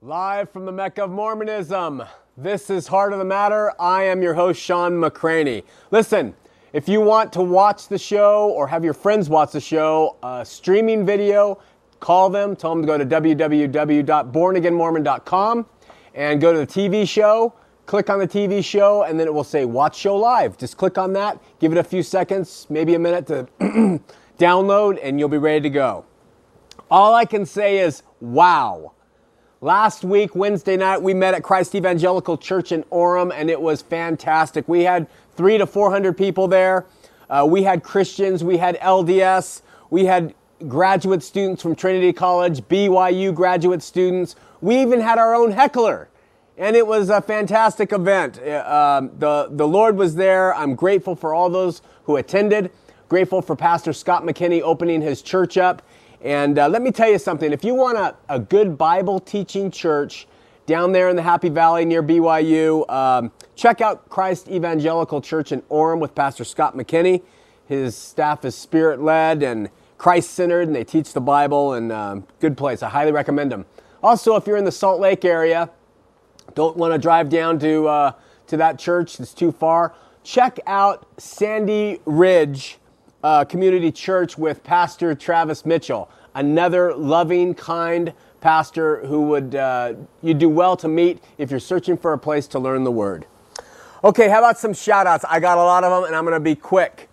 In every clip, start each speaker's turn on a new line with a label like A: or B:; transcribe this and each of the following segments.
A: Live from the Mecca of Mormonism. This is Heart of the Matter. I am your host, Shawn McCraney. Listen, if you want to watch the show or have your friends watch the show, uh, streaming video, call them, tell them to go to www.bornagainmormon.com and go to the TV show. Click on the TV show, and then it will say Watch Show Live. Just click on that, give it a few seconds, maybe a minute to download, and you'll be ready to go. All I can say is, wow. Last week, Wednesday night, we met at Christ Evangelical Church in Orem, and it was fantastic. We had three to 400 people there. Uh, we had Christians, we had LDS, we had graduate students from Trinity College, BYU graduate students. We even had our own heckler. And it was a fantastic event. Uh, um, the, the Lord was there. I'm grateful for all those who attended. Grateful for Pastor Scott McKinney opening his church up. And uh, let me tell you something if you want a, a good Bible teaching church down there in the Happy Valley near BYU, um, check out Christ Evangelical Church in Orem with Pastor Scott McKinney. His staff is spirit led and Christ centered, and they teach the Bible, and um, good place. I highly recommend them. Also, if you're in the Salt Lake area, don't want to drive down to, uh, to that church, it's too far. Check out Sandy Ridge uh, Community Church with Pastor Travis Mitchell, another loving, kind pastor who would uh, you do well to meet if you're searching for a place to learn the Word. Okay, how about some shout outs? I got a lot of them, and I'm going to be quick.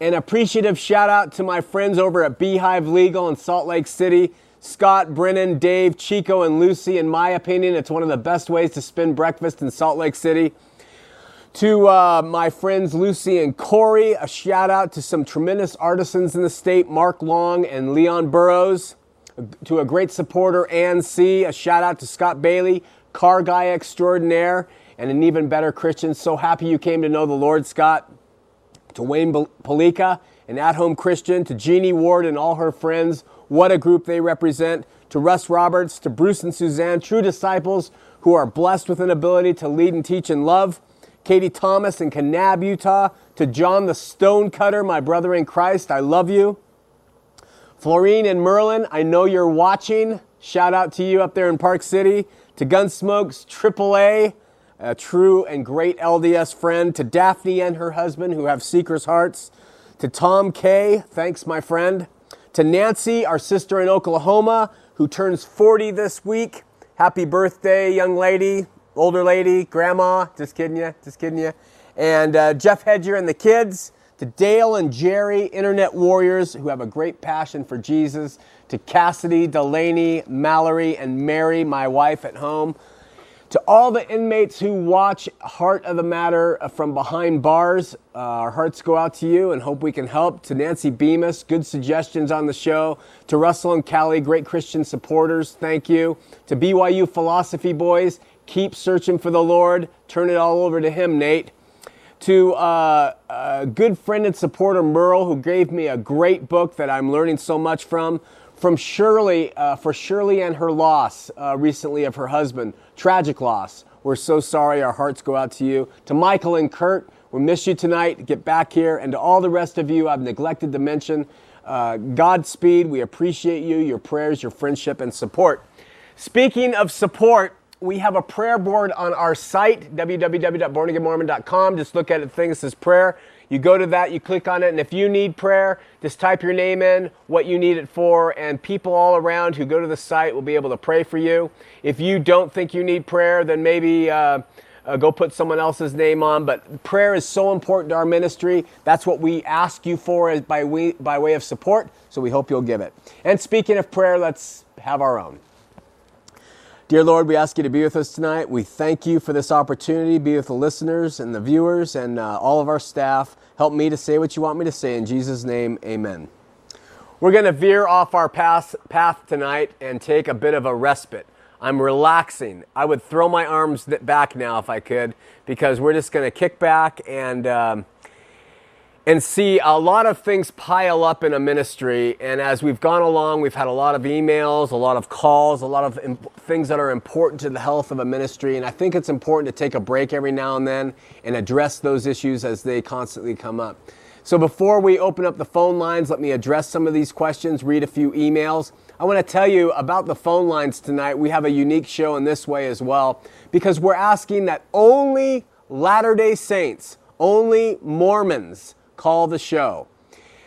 A: An appreciative shout out to my friends over at Beehive Legal in Salt Lake City. Scott, Brennan, Dave, Chico, and Lucy. In my opinion, it's one of the best ways to spend breakfast in Salt Lake City. To uh, my friends Lucy and Corey, a shout out to some tremendous artisans in the state, Mark Long and Leon Burrows. To a great supporter, Ann C., a shout out to Scott Bailey, car guy extraordinaire, and an even better Christian. So happy you came to know the Lord, Scott. To Wayne Palika, an at home Christian. To Jeannie Ward and all her friends. What a group they represent. To Russ Roberts, to Bruce and Suzanne, true disciples who are blessed with an ability to lead and teach in love. Katie Thomas in Kanab, Utah. To John the Stonecutter, my brother in Christ, I love you. Florine and Merlin, I know you're watching. Shout out to you up there in Park City. To Gunsmokes AAA, a true and great LDS friend. To Daphne and her husband, who have seekers' hearts. To Tom K, thanks, my friend. To Nancy, our sister in Oklahoma, who turns 40 this week. Happy birthday, young lady older lady, grandma, just kidding you, just kidding you. And uh, Jeff Hedger and the kids, to Dale and Jerry, internet warriors who have a great passion for Jesus, to Cassidy, Delaney, Mallory, and Mary, my wife at home. To all the inmates who watch Heart of the Matter from behind bars, uh, our hearts go out to you and hope we can help. To Nancy Bemis, good suggestions on the show. To Russell and Callie, great Christian supporters, thank you. To BYU Philosophy Boys, Keep searching for the Lord. Turn it all over to Him, Nate. To uh, a good friend and supporter, Merle, who gave me a great book that I'm learning so much from. From Shirley, uh, for Shirley and her loss uh, recently of her husband. Tragic loss. We're so sorry. Our hearts go out to you. To Michael and Kurt, we miss you tonight. Get back here. And to all the rest of you, I've neglected to mention uh, Godspeed. We appreciate you, your prayers, your friendship, and support. Speaking of support, we have a prayer board on our site, www.bornagainmormon.com. Just look at the thing that says prayer. You go to that, you click on it, and if you need prayer, just type your name in, what you need it for, and people all around who go to the site will be able to pray for you. If you don't think you need prayer, then maybe uh, uh, go put someone else's name on. But prayer is so important to our ministry. That's what we ask you for by, we, by way of support, so we hope you'll give it. And speaking of prayer, let's have our own. Dear Lord, we ask you to be with us tonight. We thank you for this opportunity. Be with the listeners and the viewers and uh, all of our staff. Help me to say what you want me to say. In Jesus' name, amen. We're going to veer off our path, path tonight and take a bit of a respite. I'm relaxing. I would throw my arms back now if I could because we're just going to kick back and. Um, and see a lot of things pile up in a ministry. And as we've gone along, we've had a lot of emails, a lot of calls, a lot of imp- things that are important to the health of a ministry. And I think it's important to take a break every now and then and address those issues as they constantly come up. So before we open up the phone lines, let me address some of these questions, read a few emails. I want to tell you about the phone lines tonight. We have a unique show in this way as well because we're asking that only Latter day Saints, only Mormons call the show.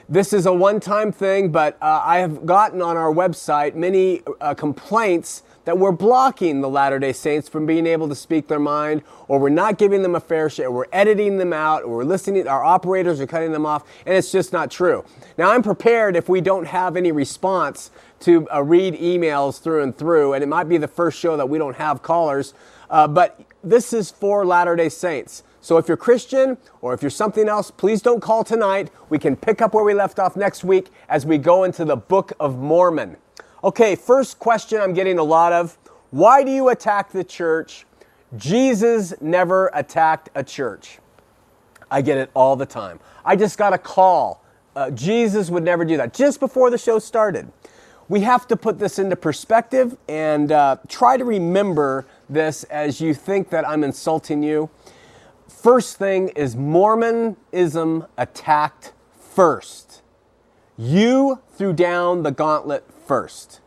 A: This is a one time thing, but uh, I have gotten on our website many uh, complaints that we're blocking the Latter day Saints from being able to speak their mind, or we're not giving them a fair share, we're editing them out, or we're listening, our operators are cutting them off, and it's just not true. Now, I'm prepared if we don't have any response to uh, read emails through and through, and it might be the first show that we don't have callers, uh, but this is for Latter day Saints. So if you're Christian or if you're something else, please don't call tonight. We can pick up where we left off next week as we go into the Book of Mormon. Okay, first question I'm getting a lot of Why do you attack the church? Jesus never attacked a church. I get it all the time. I just got a call. Uh, Jesus would never do that. Just before the show started. We have to put this into perspective and uh, try to remember this as you think that I'm insulting you. First thing is Mormonism attacked first. You threw down the gauntlet first.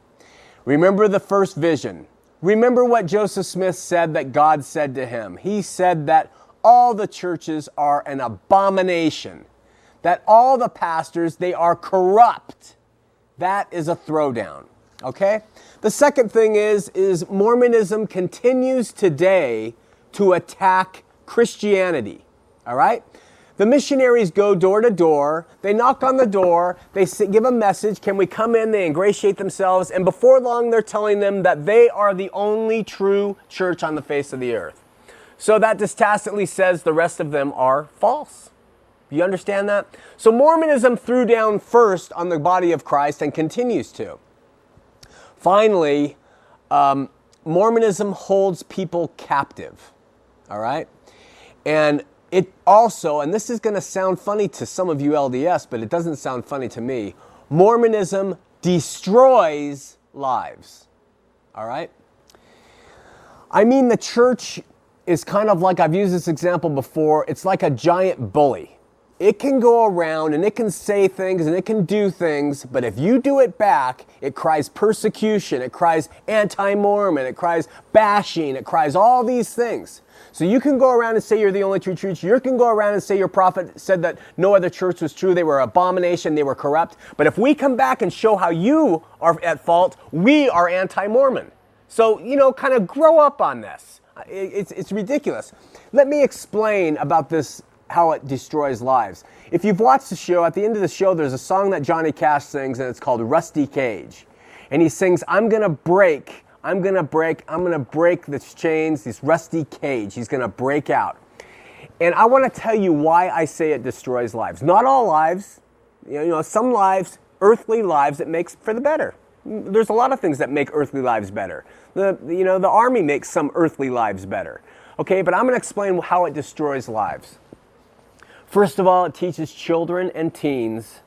A: Remember the first vision. Remember what Joseph Smith said that God said to him. He said that all the churches are an abomination, that all the pastors, they are corrupt. That is a throwdown. Okay? The second thing is is Mormonism continues today to attack Christianity. All right? The missionaries go door to door. They knock on the door. They give a message. Can we come in? They ingratiate themselves. And before long, they're telling them that they are the only true church on the face of the earth. So that tacitly says the rest of them are false. You understand that? So Mormonism threw down first on the body of Christ and continues to. Finally, um, Mormonism holds people captive. All right? And it also, and this is going to sound funny to some of you LDS, but it doesn't sound funny to me. Mormonism destroys lives. All right? I mean, the church is kind of like, I've used this example before, it's like a giant bully it can go around and it can say things and it can do things, but if you do it back, it cries persecution, it cries anti Mormon, it cries bashing, it cries all these things. So you can go around and say you're the only true church. You can go around and say your prophet said that no other church was true. They were abomination. They were corrupt. But if we come back and show how you are at fault, we are anti-Mormon. So, you know, kind of grow up on this. It's, it's ridiculous. Let me explain about this how it destroys lives. If you've watched the show, at the end of the show, there's a song that Johnny Cash sings, and it's called Rusty Cage. And he sings, I'm gonna break, I'm gonna break, I'm gonna break the chains, this rusty cage. He's gonna break out. And I wanna tell you why I say it destroys lives. Not all lives, you know, some lives, earthly lives, it makes for the better. There's a lot of things that make earthly lives better. The, you know, the army makes some earthly lives better. Okay, but I'm to explain how it destroys lives. First of all, it teaches children and teens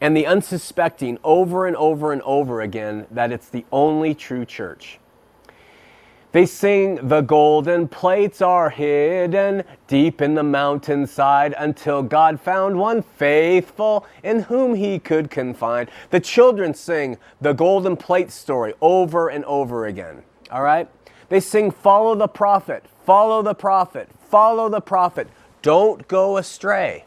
A: and the unsuspecting over and over and over again that it's the only true church. They sing, The golden plates are hidden deep in the mountainside until God found one faithful in whom he could confide. The children sing the golden plate story over and over again. All right? They sing, Follow the prophet, follow the prophet, follow the prophet. Don't go astray.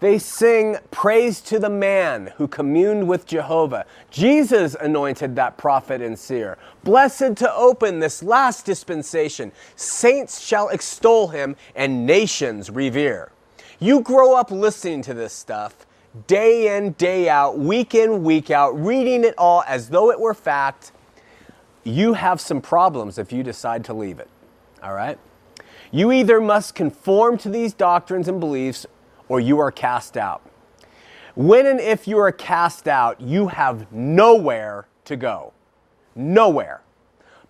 A: They sing praise to the man who communed with Jehovah. Jesus anointed that prophet and seer. Blessed to open this last dispensation. Saints shall extol him and nations revere. You grow up listening to this stuff day in, day out, week in, week out, reading it all as though it were fact. You have some problems if you decide to leave it. All right? You either must conform to these doctrines and beliefs or you are cast out. When and if you are cast out, you have nowhere to go. Nowhere.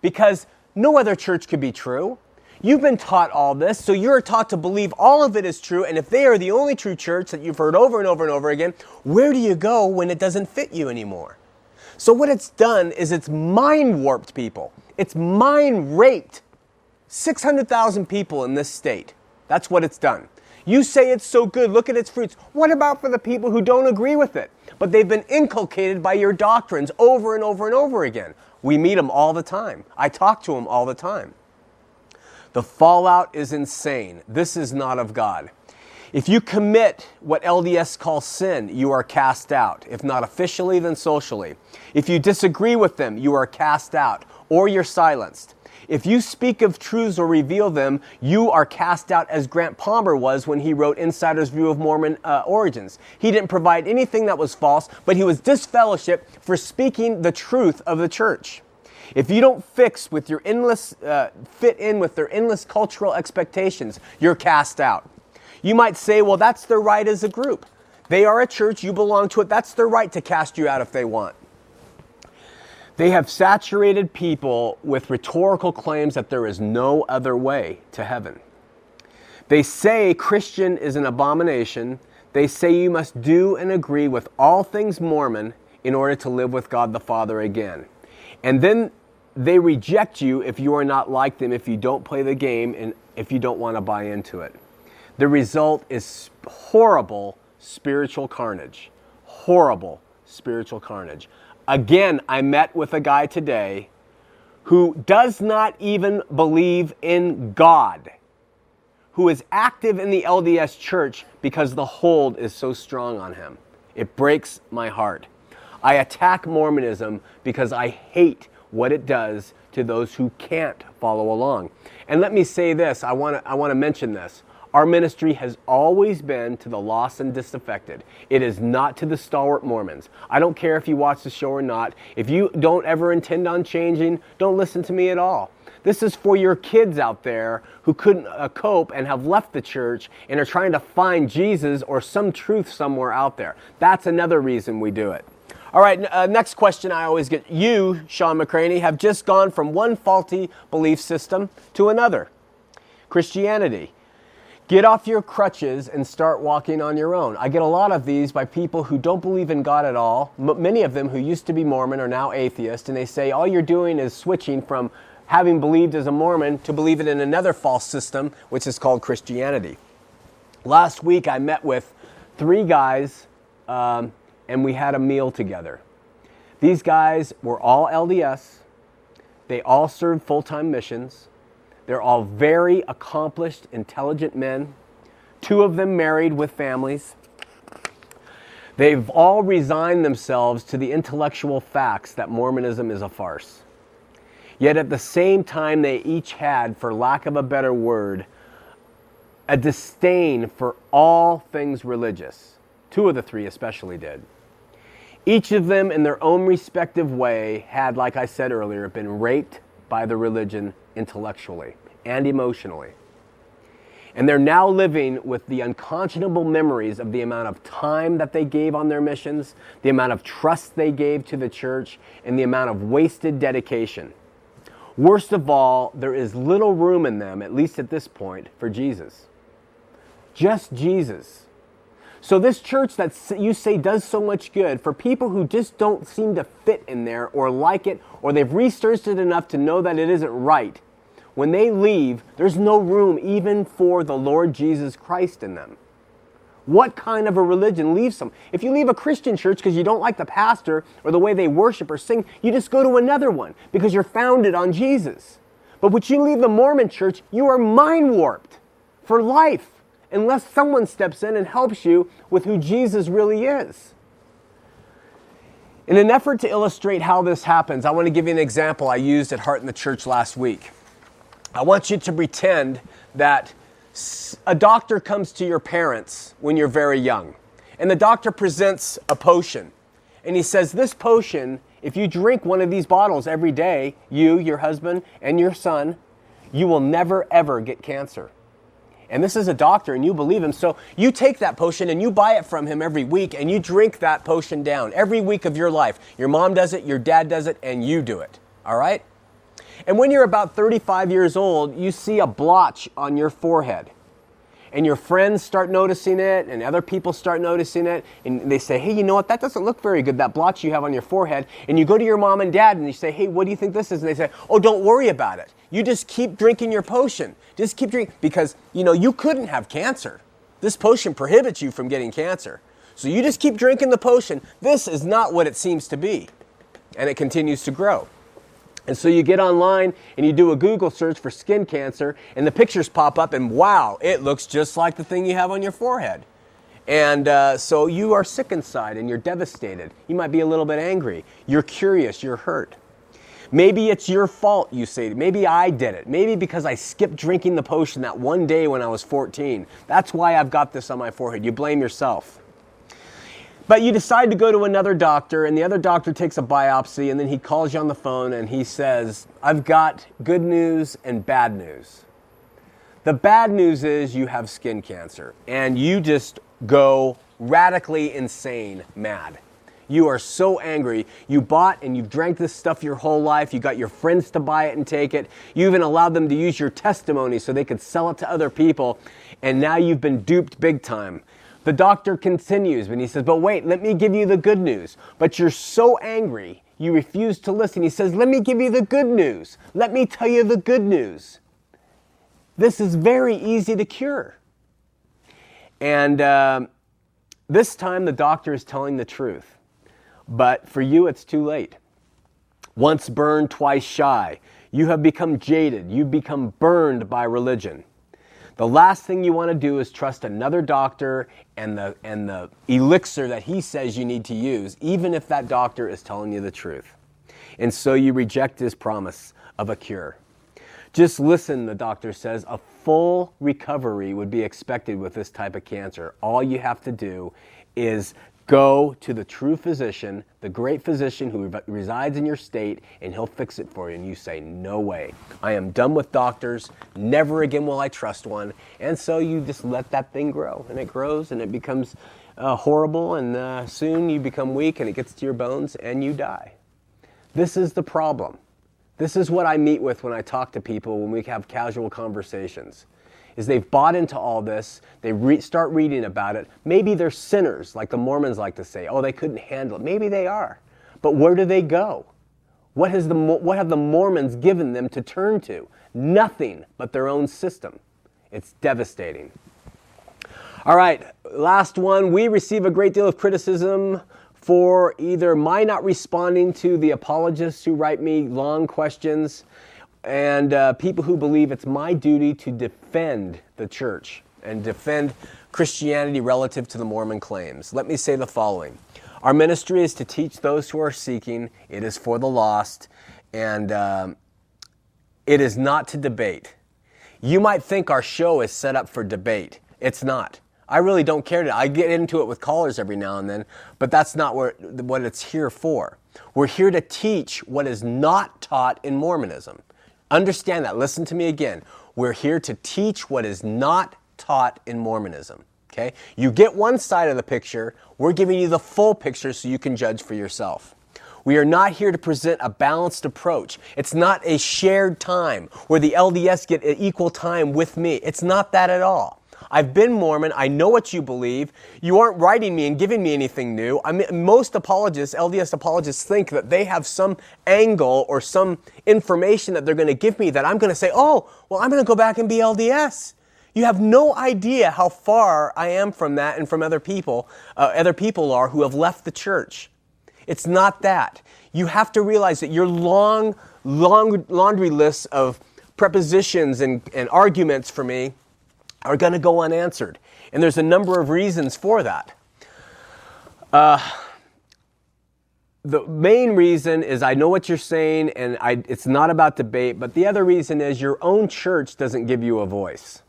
A: Because no other church could be true. You've been taught all this, so you're taught to believe all of it is true. And if they are the only true church that you've heard over and over and over again, where do you go when it doesn't fit you anymore? So, what it's done is it's mind warped people, it's mind raped 600,000 people in this state. That's what it's done. You say it's so good, look at its fruits. What about for the people who don't agree with it? But they've been inculcated by your doctrines over and over and over again. We meet them all the time. I talk to them all the time. The fallout is insane. This is not of God. If you commit what LDS calls sin, you are cast out. If not officially, then socially. If you disagree with them, you are cast out or you're silenced. If you speak of truths or reveal them, you are cast out as Grant Palmer was when he wrote Insider's View of Mormon uh, Origins. He didn't provide anything that was false, but he was disfellowshipped for speaking the truth of the church. If you don't fix with your endless, uh, fit in with their endless cultural expectations, you're cast out. You might say, well, that's their right as a group. They are a church, you belong to it, that's their right to cast you out if they want. They have saturated people with rhetorical claims that there is no other way to heaven. They say Christian is an abomination. They say you must do and agree with all things Mormon in order to live with God the Father again. And then they reject you if you are not like them, if you don't play the game, and if you don't want to buy into it. The result is horrible spiritual carnage. Horrible spiritual carnage. Again, I met with a guy today who does not even believe in God, who is active in the LDS church because the hold is so strong on him. It breaks my heart. I attack Mormonism because I hate what it does to those who can't follow along. And let me say this I want to I want to mention this. Our ministry has always been to the lost and disaffected. It is not to the stalwart Mormons. I don't care if you watch the show or not. If you don't ever intend on changing, don't listen to me at all. This is for your kids out there who couldn't uh, cope and have left the church and are trying to find Jesus or some truth somewhere out there. That's another reason we do it. All right, uh, next question I always get. You, Shawn McCraney, have just gone from one faulty belief system to another Christianity. Get off your crutches and start walking on your own. I get a lot of these by people who don't believe in God at all. M- many of them who used to be Mormon are now atheist, and they say all you're doing is switching from having believed as a Mormon to believing in another false system, which is called Christianity. Last week I met with three guys, um, and we had a meal together. These guys were all LDS. They all served full time missions. They're all very accomplished, intelligent men, two of them married with families. They've all resigned themselves to the intellectual facts that Mormonism is a farce. Yet at the same time, they each had, for lack of a better word, a disdain for all things religious. Two of the three especially did. Each of them, in their own respective way, had, like I said earlier, been raped by the religion intellectually and emotionally. And they're now living with the unconscionable memories of the amount of time that they gave on their missions, the amount of trust they gave to the church, and the amount of wasted dedication. Worst of all, there is little room in them, at least at this point, for Jesus. Just Jesus. So, this church that you say does so much good, for people who just don't seem to fit in there or like it, or they've researched it enough to know that it isn't right, when they leave, there's no room even for the Lord Jesus Christ in them. What kind of a religion leaves them? If you leave a Christian church because you don't like the pastor or the way they worship or sing, you just go to another one because you're founded on Jesus. But when you leave the Mormon church, you are mind warped for life unless someone steps in and helps you with who Jesus really is. In an effort to illustrate how this happens, I want to give you an example I used at Heart in the Church last week. I want you to pretend that a doctor comes to your parents when you're very young, and the doctor presents a potion. And he says, This potion, if you drink one of these bottles every day, you, your husband, and your son, you will never ever get cancer. And this is a doctor, and you believe him. So you take that potion and you buy it from him every week, and you drink that potion down every week of your life. Your mom does it, your dad does it, and you do it. All right? And when you're about 35 years old, you see a blotch on your forehead. And your friends start noticing it, and other people start noticing it, and they say, Hey, you know what? That doesn't look very good, that blotch you have on your forehead. And you go to your mom and dad and you say, Hey, what do you think this is? And they say, Oh, don't worry about it. You just keep drinking your potion. Just keep drinking, because, you know, you couldn't have cancer. This potion prohibits you from getting cancer. So you just keep drinking the potion. This is not what it seems to be. And it continues to grow. And so you get online and you do a Google search for skin cancer, and the pictures pop up, and wow, it looks just like the thing you have on your forehead. And uh, so you are sick inside and you're devastated. You might be a little bit angry. You're curious. You're hurt. Maybe it's your fault, you say. Maybe I did it. Maybe because I skipped drinking the potion that one day when I was 14. That's why I've got this on my forehead. You blame yourself. But you decide to go to another doctor, and the other doctor takes a biopsy, and then he calls you on the phone and he says, I've got good news and bad news. The bad news is you have skin cancer, and you just go radically insane mad. You are so angry. You bought and you've drank this stuff your whole life. You got your friends to buy it and take it. You even allowed them to use your testimony so they could sell it to other people. And now you've been duped big time. The doctor continues and he says, But wait, let me give you the good news. But you're so angry, you refuse to listen. He says, Let me give you the good news. Let me tell you the good news. This is very easy to cure. And uh, this time the doctor is telling the truth. But for you, it's too late. Once burned, twice shy. You have become jaded. You've become burned by religion. The last thing you want to do is trust another doctor and the, and the elixir that he says you need to use, even if that doctor is telling you the truth. And so you reject his promise of a cure. Just listen, the doctor says. A full recovery would be expected with this type of cancer. All you have to do is Go to the true physician, the great physician who resides in your state, and he'll fix it for you. And you say, No way. I am done with doctors. Never again will I trust one. And so you just let that thing grow. And it grows and it becomes uh, horrible. And uh, soon you become weak and it gets to your bones and you die. This is the problem. This is what I meet with when I talk to people when we have casual conversations is they've bought into all this. They re- start reading about it. Maybe they're sinners, like the Mormons like to say. Oh, they couldn't handle it. Maybe they are. But where do they go? What, has the, what have the Mormons given them to turn to? Nothing but their own system. It's devastating. All right, last one. We receive a great deal of criticism for either my not responding to the apologists who write me long questions and uh, people who believe it's my duty to defend the church and defend Christianity relative to the Mormon claims. Let me say the following Our ministry is to teach those who are seeking, it is for the lost, and um, it is not to debate. You might think our show is set up for debate. It's not. I really don't care to. I get into it with callers every now and then, but that's not what, what it's here for. We're here to teach what is not taught in Mormonism. Understand that. Listen to me again. We're here to teach what is not taught in Mormonism. Okay? You get one side of the picture, we're giving you the full picture so you can judge for yourself. We are not here to present a balanced approach. It's not a shared time where the LDS get equal time with me. It's not that at all. I've been Mormon. I know what you believe. You aren't writing me and giving me anything new. I mean, most apologists, LDS apologists, think that they have some angle or some information that they're going to give me that I'm going to say, oh, well, I'm going to go back and be LDS. You have no idea how far I am from that and from other people, uh, other people are who have left the church. It's not that. You have to realize that your long, long laundry list of prepositions and, and arguments for me are going to go unanswered. And there's a number of reasons for that. Uh, the main reason is I know what you're saying, and I, it's not about debate, but the other reason is your own church doesn't give you a voice.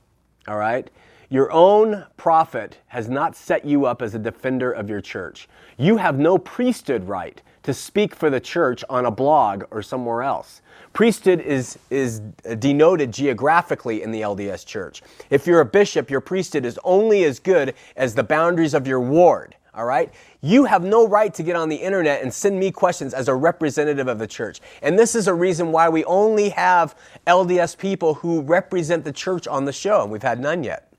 A: All right? Your own prophet has not set you up as a defender of your church. You have no priesthood right to speak for the church on a blog or somewhere else. Priesthood is, is denoted geographically in the LDS church. If you're a bishop, your priesthood is only as good as the boundaries of your ward. All right? You have no right to get on the internet and send me questions as a representative of the church. And this is a reason why we only have LDS people who represent the church on the show, and we've had none yet.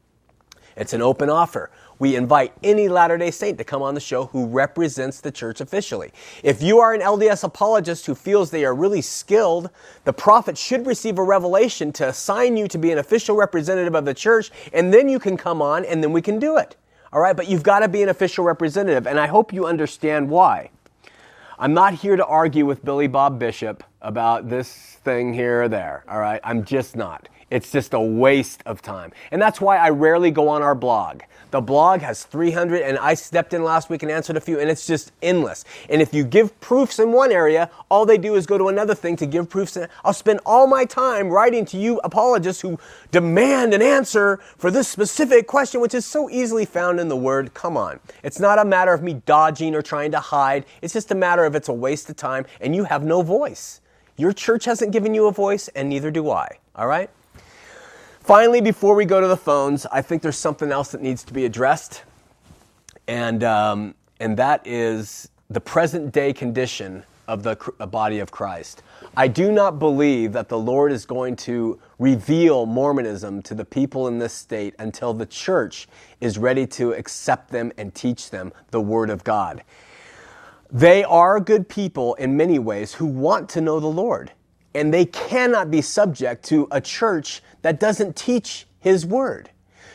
A: It's an open offer. We invite any Latter day Saint to come on the show who represents the church officially. If you are an LDS apologist who feels they are really skilled, the prophet should receive a revelation to assign you to be an official representative of the church, and then you can come on and then we can do it. All right, but you've got to be an official representative, and I hope you understand why. I'm not here to argue with Billy Bob Bishop about this thing here or there, all right? I'm just not. It's just a waste of time. And that's why I rarely go on our blog. The blog has 300, and I stepped in last week and answered a few, and it's just endless. And if you give proofs in one area, all they do is go to another thing to give proofs. I'll spend all my time writing to you apologists who demand an answer for this specific question, which is so easily found in the word come on. It's not a matter of me dodging or trying to hide, it's just a matter of it's a waste of time, and you have no voice. Your church hasn't given you a voice, and neither do I. All right? Finally, before we go to the phones, I think there's something else that needs to be addressed, and, um, and that is the present day condition of the body of Christ. I do not believe that the Lord is going to reveal Mormonism to the people in this state until the church is ready to accept them and teach them the Word of God. They are good people in many ways who want to know the Lord and they cannot be subject to a church that doesn't teach His Word.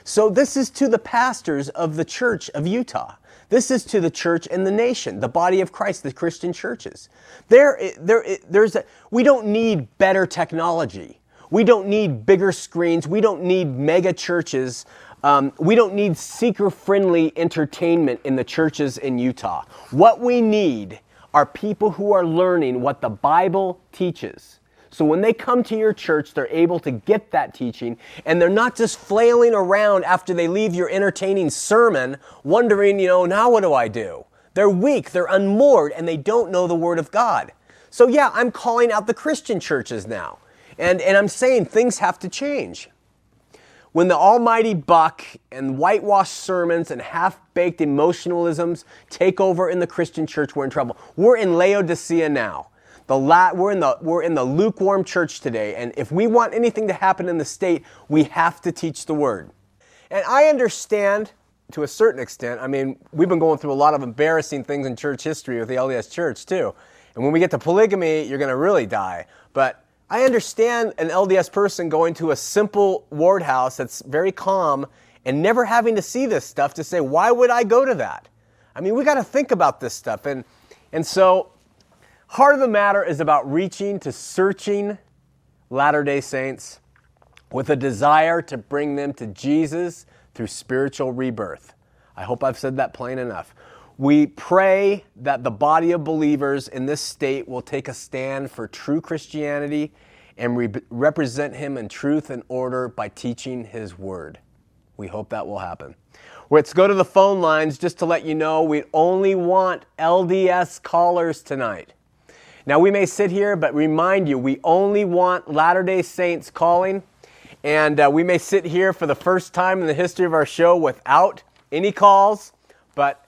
A: So, this is to the pastors of the church of Utah. This is to the church and the nation, the body of Christ, the Christian churches. There, there, there's a, we don't need better technology. We don't need bigger screens. We don't need mega churches. Um, we don't need seeker friendly entertainment in the churches in Utah. What we need are people who are learning what the Bible teaches. So when they come to your church, they're able to get that teaching and they're not just flailing around after they leave your entertaining sermon wondering, you know, now what do I do? They're weak, they're unmoored, and they don't know the Word of God. So yeah, I'm calling out the Christian churches now. And, and I'm saying things have to change. When the almighty buck and whitewashed sermons and half baked emotionalisms take over in the Christian church, we're in trouble. We're in Laodicea now. The la- we're, in the, we're in the lukewarm church today, and if we want anything to happen in the state, we have to teach the word. And I understand to a certain extent. I mean, we've been going through a lot of embarrassing things in church history with the LDS church, too. And when we get to polygamy, you're going to really die. But I understand an LDS person going to a simple ward house that's very calm and never having to see this stuff to say, why would I go to that? I mean, we got to think about this stuff. And, and so Heart of the matter is about reaching to searching Latter day Saints with a desire to bring them to Jesus through spiritual rebirth. I hope I've said that plain enough. We pray that the body of believers in this state will take a stand for true Christianity and re- represent Him in truth and order by teaching His Word. We hope that will happen. Let's go to the phone lines just to let you know we only want LDS callers tonight. Now, we may sit here, but remind you, we only want Latter day Saints calling. And uh, we may sit here for the first time in the history of our show without any calls, but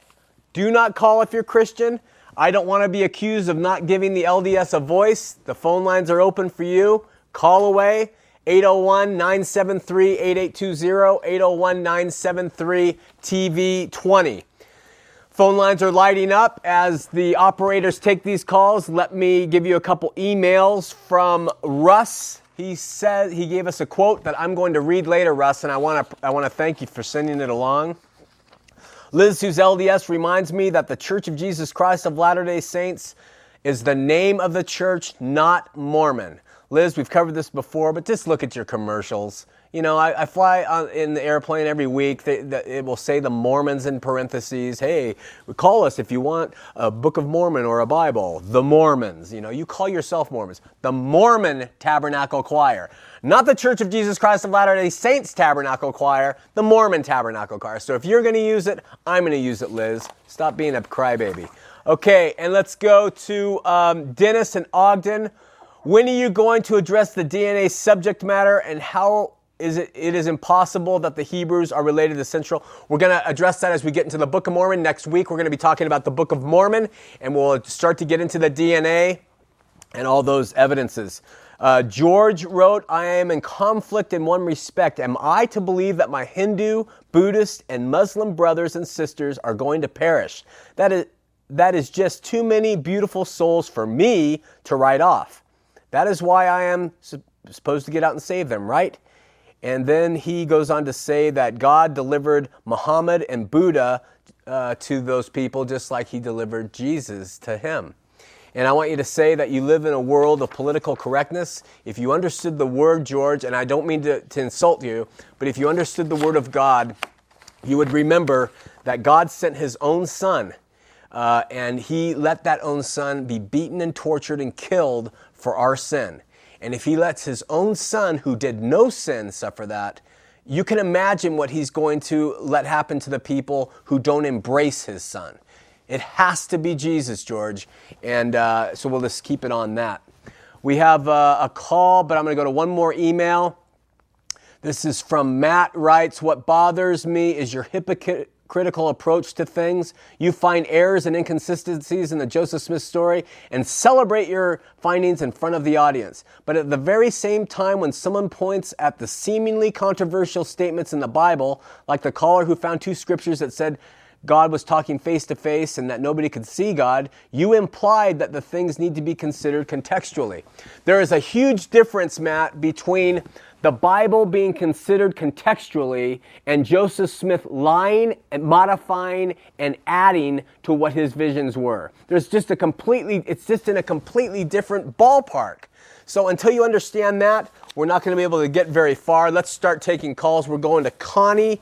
A: do not call if you're Christian. I don't want to be accused of not giving the LDS a voice. The phone lines are open for you. Call away 801 973 8820, 801 973 TV 20. Phone lines are lighting up as the operators take these calls. Let me give you a couple emails from Russ. He said he gave us a quote that I'm going to read later, Russ, and I want to I want to thank you for sending it along. Liz, who's LDS, reminds me that the Church of Jesus Christ of Latter-day Saints is the name of the church, not Mormon. Liz, we've covered this before, but just look at your commercials. You know, I, I fly on, in the airplane every week. They, it will say the Mormons in parentheses. Hey, call us if you want a Book of Mormon or a Bible. The Mormons. You know, you call yourself Mormons. The Mormon Tabernacle Choir. Not the Church of Jesus Christ of Latter day Saints Tabernacle Choir, the Mormon Tabernacle Choir. So if you're going to use it, I'm going to use it, Liz. Stop being a crybaby. Okay, and let's go to um, Dennis and Ogden. When are you going to address the DNA subject matter and how is it, it is impossible that the Hebrews are related to Central. We're going to address that as we get into the Book of Mormon. Next week, we're going to be talking about the Book of Mormon, and we'll start to get into the DNA and all those evidences. Uh, George wrote, I am in conflict in one respect. Am I to believe that my Hindu, Buddhist, and Muslim brothers and sisters are going to perish? That is, that is just too many beautiful souls for me to write off. That is why I am supposed to get out and save them, right? And then he goes on to say that God delivered Muhammad and Buddha uh, to those people just like he delivered Jesus to him. And I want you to say that you live in a world of political correctness. If you understood the word, George, and I don't mean to, to insult you, but if you understood the word of God, you would remember that God sent his own son, uh, and he let that own son be beaten and tortured and killed for our sin. And if he lets his own son, who did no sin, suffer that, you can imagine what he's going to let happen to the people who don't embrace his son. It has to be Jesus, George. And uh, so we'll just keep it on that. We have uh, a call, but I'm going to go to one more email. This is from Matt writes, What bothers me is your hypocritical approach to things. You find errors and inconsistencies in the Joseph Smith story and celebrate your findings in front of the audience. But at the very same time, when someone points at the seemingly controversial statements in the Bible, like the caller who found two scriptures that said, God was talking face to face and that nobody could see God, you implied that the things need to be considered contextually. There is a huge difference, Matt, between the Bible being considered contextually and Joseph Smith lying and modifying and adding to what his visions were. There's just a completely, it's just in a completely different ballpark. So until you understand that, we're not going to be able to get very far. Let's start taking calls. We're going to Connie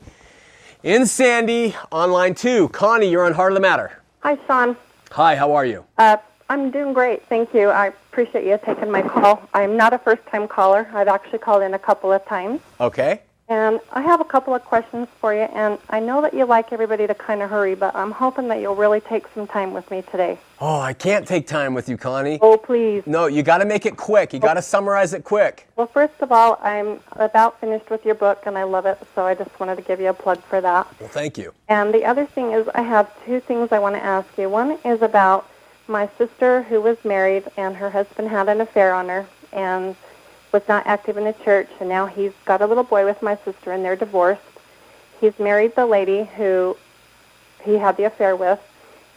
A: in Sandy on line two. Connie, you're on Heart of the Matter.
B: Hi, Shawn.
A: Hi, how are you?
B: Uh, I'm doing great, thank you. I appreciate you taking my call. I'm not a first time caller. I've actually called in a couple of times.
A: Okay.
B: And I have a couple of questions for you, and I know that you like everybody to kind of hurry, but I'm hoping that you'll really take some time with me today.
A: Oh, I can't take time with you, Connie.
B: Oh, please.
A: No, you got to make it quick. You got to summarize it quick.
B: Well, first of all, I'm about finished with your book, and I love it, so I just wanted to give you a plug for that.
A: Well, thank you.
B: And the other thing is, I have two things I want to ask you. One is about my sister who was married, and her husband had an affair on her, and was not active in the church, and now he's got a little boy with my sister, and they're divorced. He's married the lady who he had the affair with,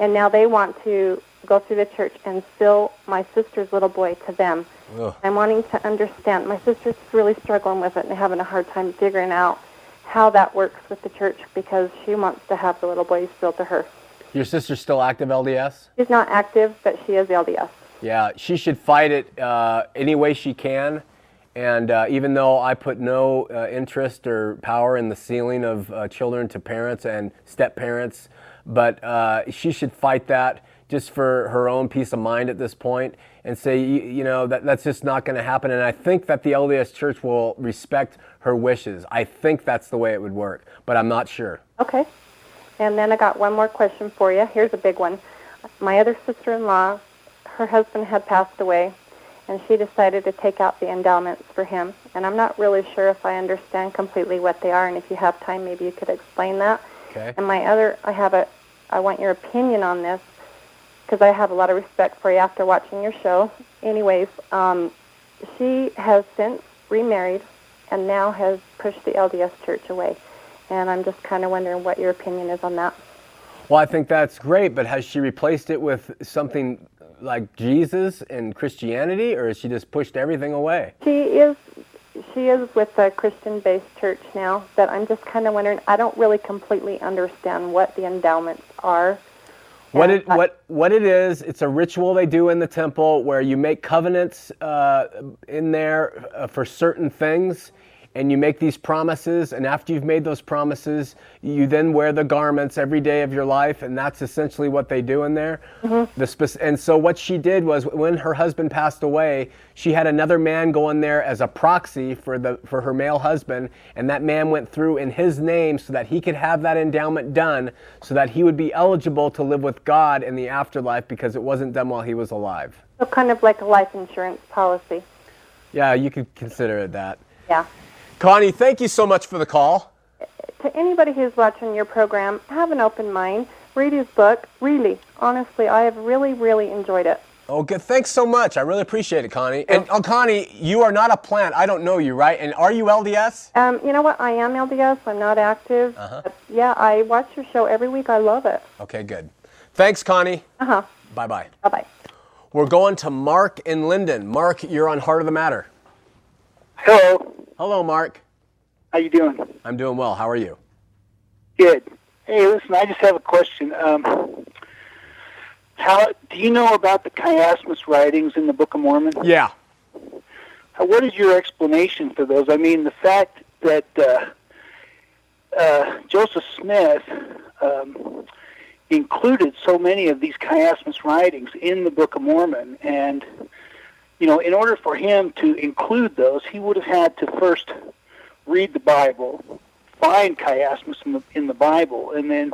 B: and now they want to go through the church and still my sister's little boy to them. Ugh. I'm wanting to understand. My sister's really struggling with it and having a hard time figuring out how that works with the church because she wants to have the little boy still to her.
A: Your sister's still active LDS?
B: She's not active, but she is LDS.
A: Yeah, she should fight it uh, any way she can. And uh, even though I put no uh, interest or power in the sealing of uh, children to parents and step parents, but uh, she should fight that just for her own peace of mind at this point and say, you, you know, that, that's just not going to happen. And I think that the LDS Church will respect her wishes. I think that's the way it would work, but I'm not sure.
B: Okay. And then I got one more question for you. Here's a big one. My other sister in law, her husband had passed away and she decided to take out the endowments for him. And I'm not really sure if I understand completely what they are, and if you have time, maybe you could explain that.
A: Okay.
B: And my other, I have a, I want your opinion on this because I have a lot of respect for you after watching your show. Anyways, um, she has since remarried and now has pushed the LDS Church away. And I'm just kind of wondering what your opinion is on that.
A: Well, I think that's great, but has she replaced it with something like Jesus and Christianity, or has she just pushed everything away?
B: She is. She is with a Christian-based church now, but I'm just kind of wondering. I don't really completely understand what the endowments are.
A: What it what what it is? It's a ritual they do in the temple where you make covenants uh, in there uh, for certain things, and you make these promises and after you've made those promises you then wear the garments every day of your life and that's essentially what they do in there. Mm-hmm. the and so what she did was when her husband passed away she had another man go in there as a proxy for the for her male husband and that man went through in his name so that he could have that endowment done so that he would be eligible to live with god in the afterlife because it wasn't done while he was alive.
B: So kind of like a life insurance policy.
A: Yeah you could consider it that.
B: Yeah
A: Connie, thank you so much for the call.
B: To anybody who's watching your program, have an open mind. Read his book. Really, honestly, I have really, really enjoyed it.
A: Oh, good. Thanks so much. I really appreciate it, Connie. And oh, Connie, you are not a plant. I don't know you, right? And are you LDS?
B: Um, you know what? I am LDS. I'm not active.
A: Uh-huh.
B: Yeah, I watch your show every week. I love it.
A: Okay, good. Thanks, Connie.
B: Uh huh.
A: Bye bye.
B: Bye bye.
A: We're going to Mark in Lindon. Mark, you're on Heart of the Matter.
C: Hello.
A: Hello, Mark.
C: How you doing?
A: I'm doing well. How are you?
C: Good. Hey, listen, I just have a question. Um, how do you know about the chiasmus writings in the Book of Mormon?
A: Yeah.
C: Uh, What is your explanation for those? I mean, the fact that uh, uh, Joseph Smith um, included so many of these chiasmus writings in the Book of Mormon, and you know, in order for him to include those, he would have had to first read the Bible, find chiasmus in the in the Bible, and then